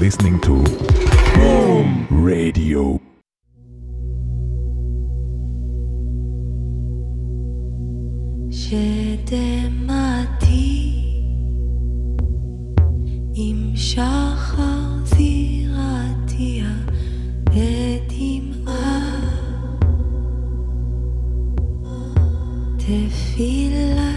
listening to Boom Radio. שדמעתי עם שחר זירתי בדמעה תפילת היוגב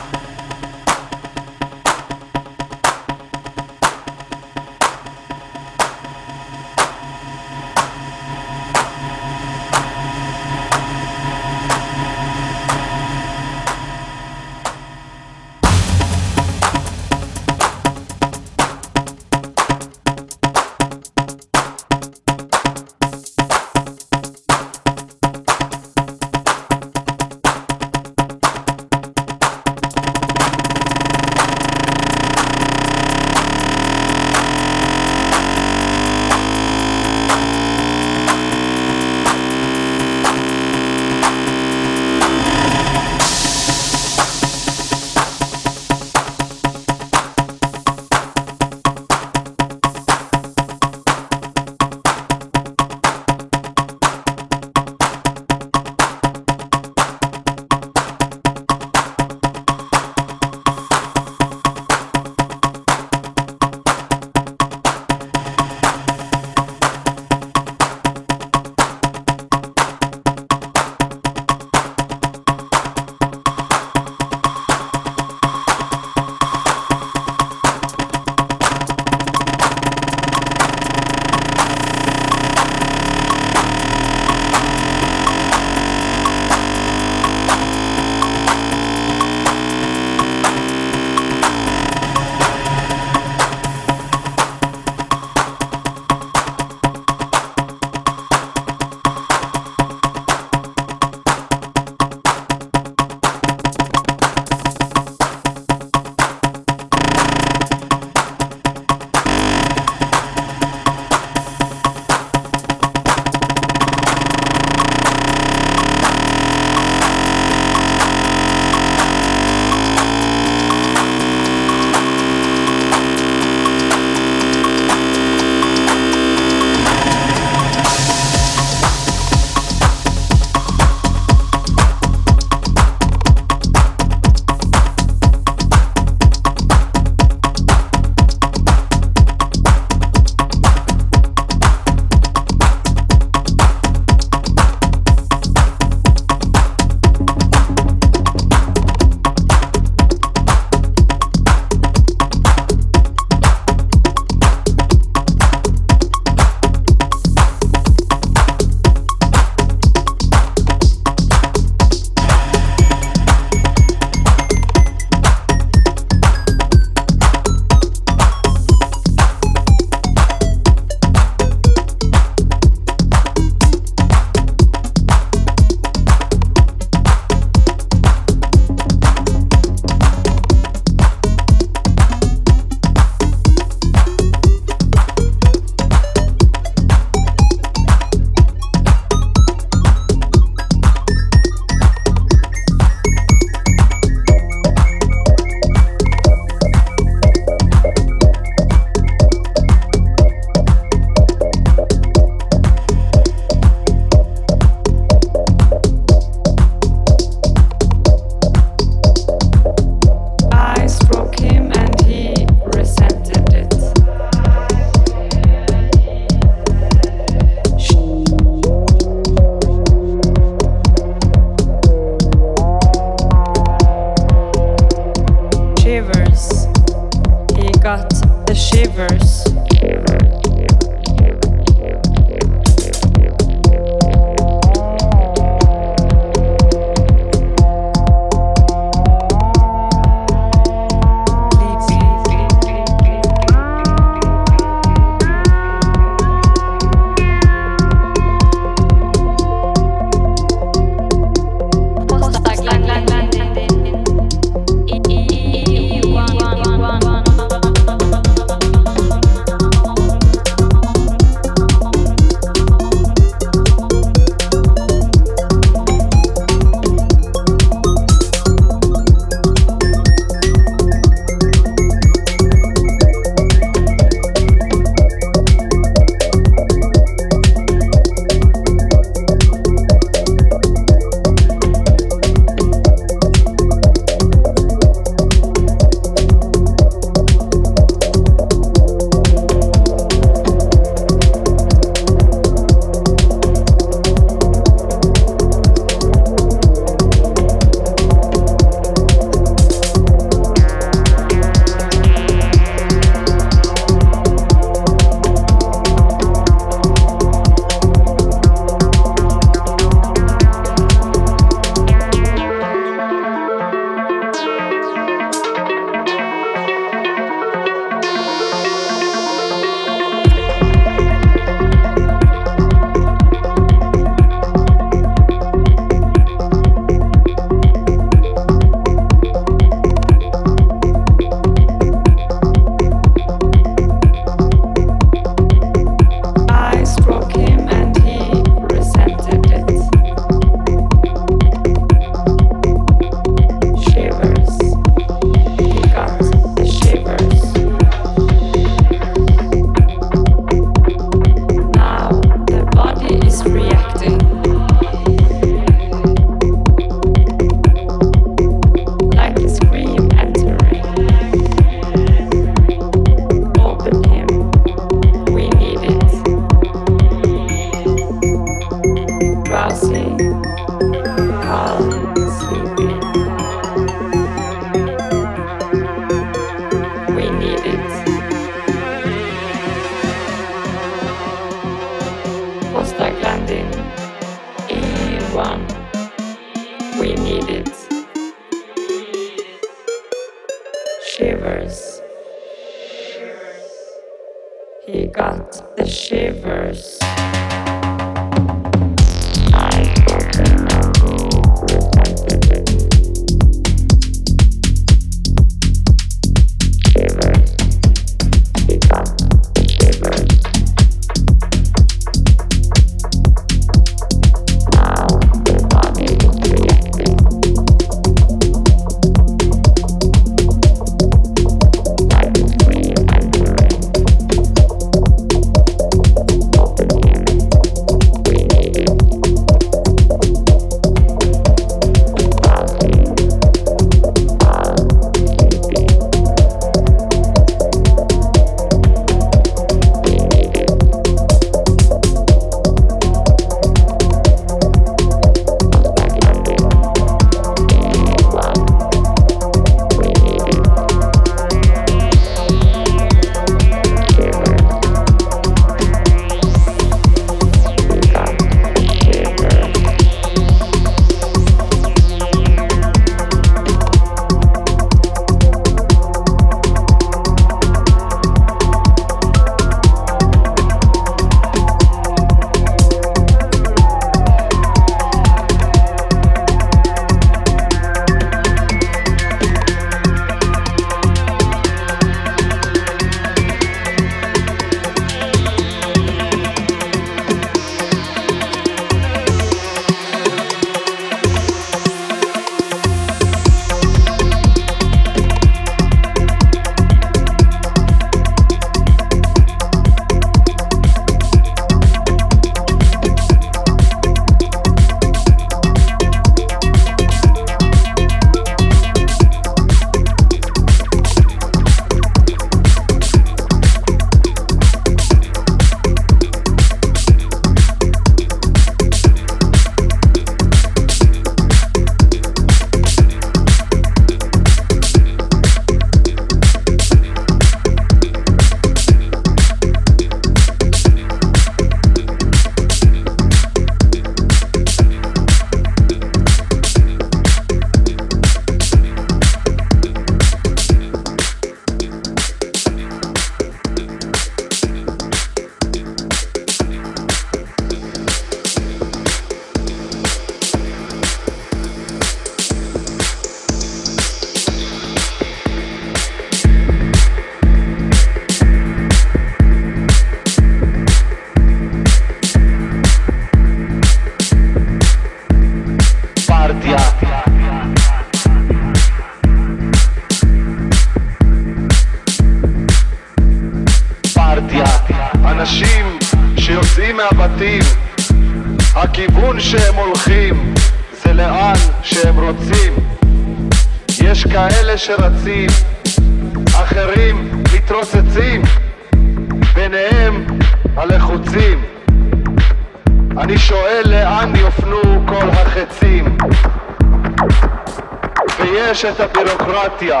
הבירוקרטיה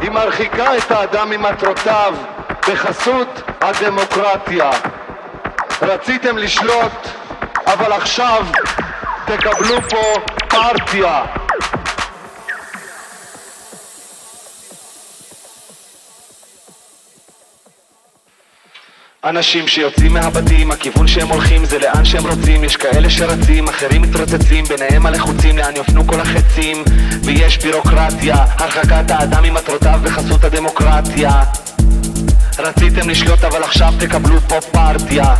היא מרחיקה את האדם ממטרותיו בחסות הדמוקרטיה. רציתם לשלוט אבל עכשיו תקבלו פה פרטיה אנשים שיוצאים מהבתים, הכיוון שהם הולכים זה לאן שהם רוצים. יש כאלה שרצים, אחרים מתרוצצים, ביניהם הלחוצים לאן יופנו כל החצים. ויש בירוקרטיה, הרחקת האדם ממטרותיו בחסות הדמוקרטיה. רציתם לשלוט אבל עכשיו תקבלו פה פרטיה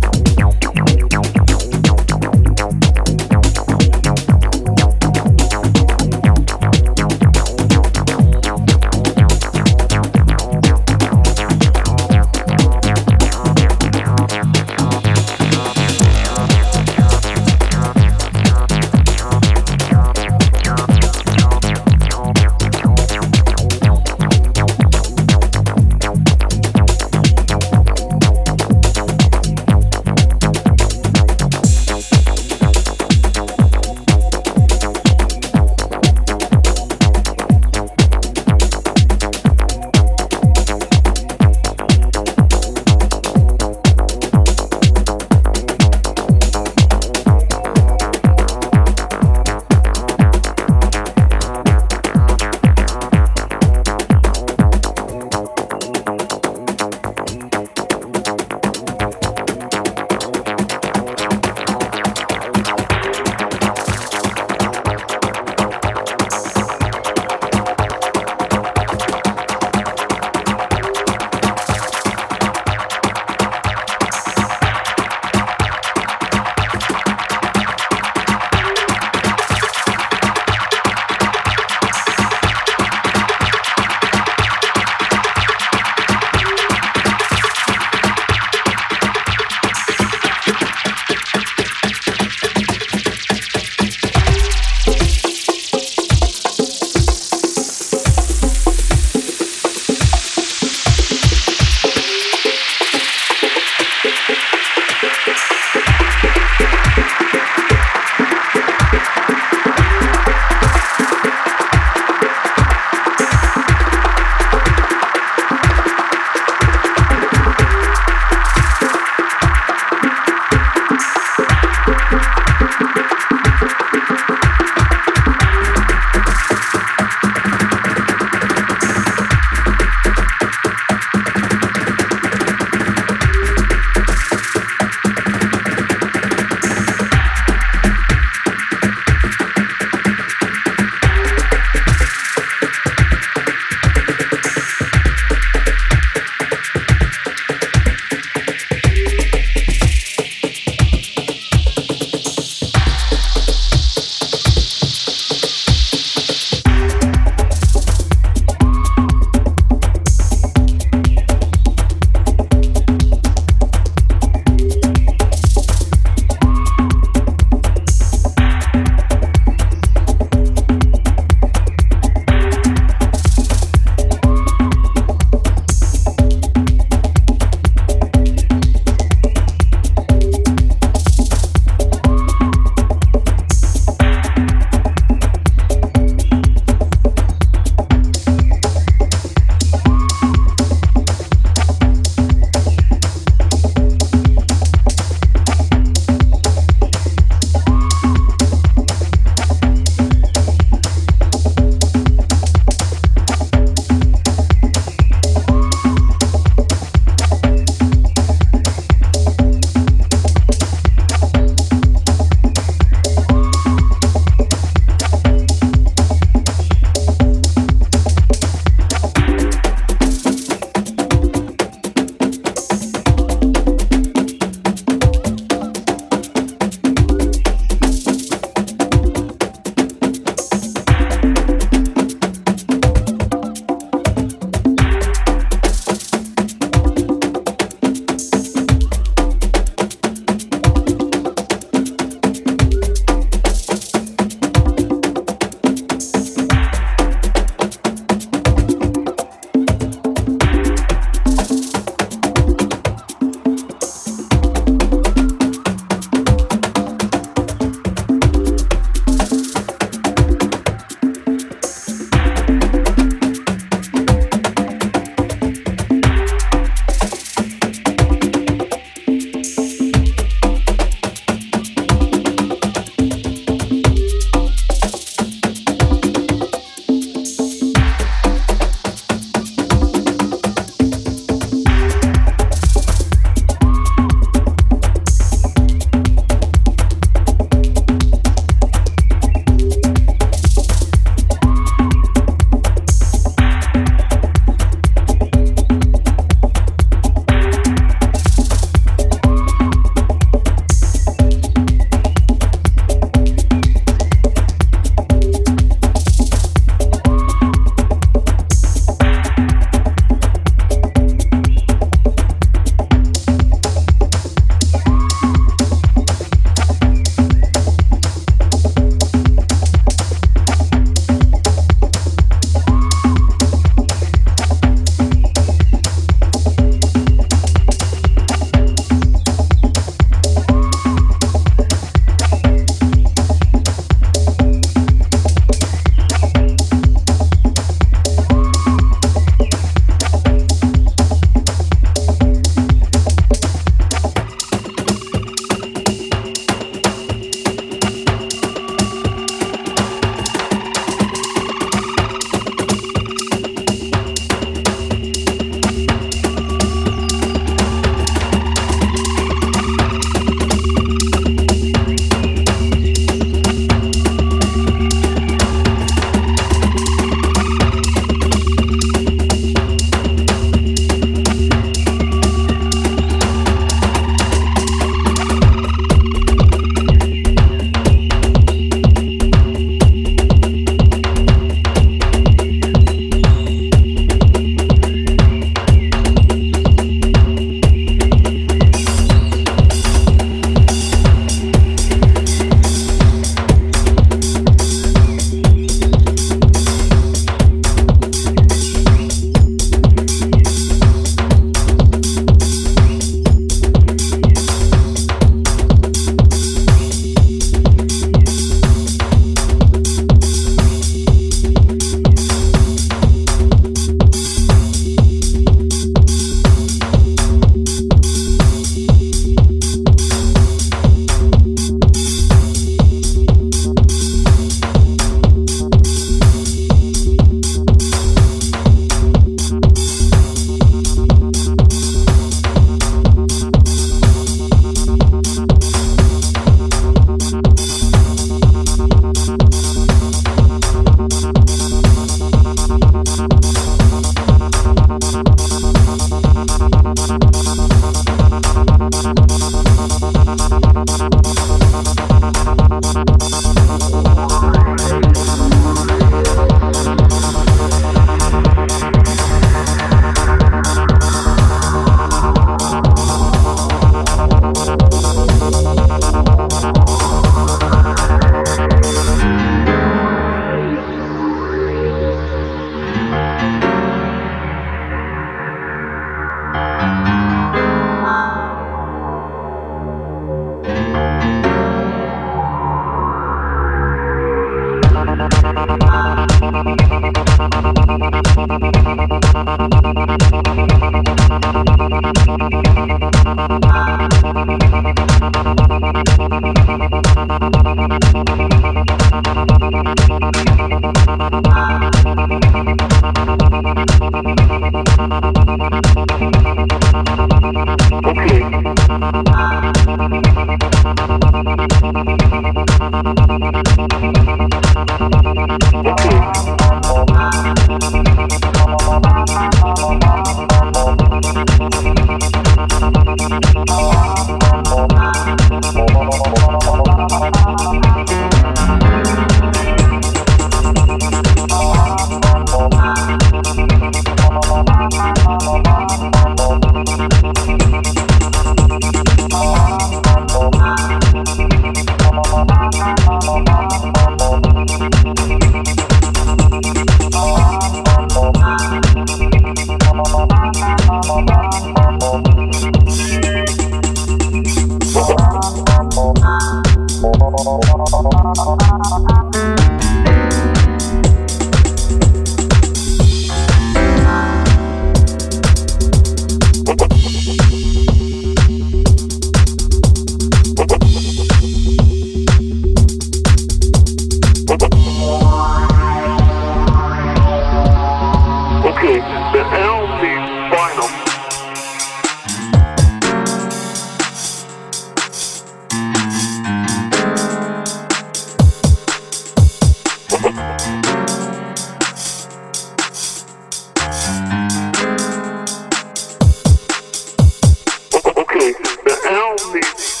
music.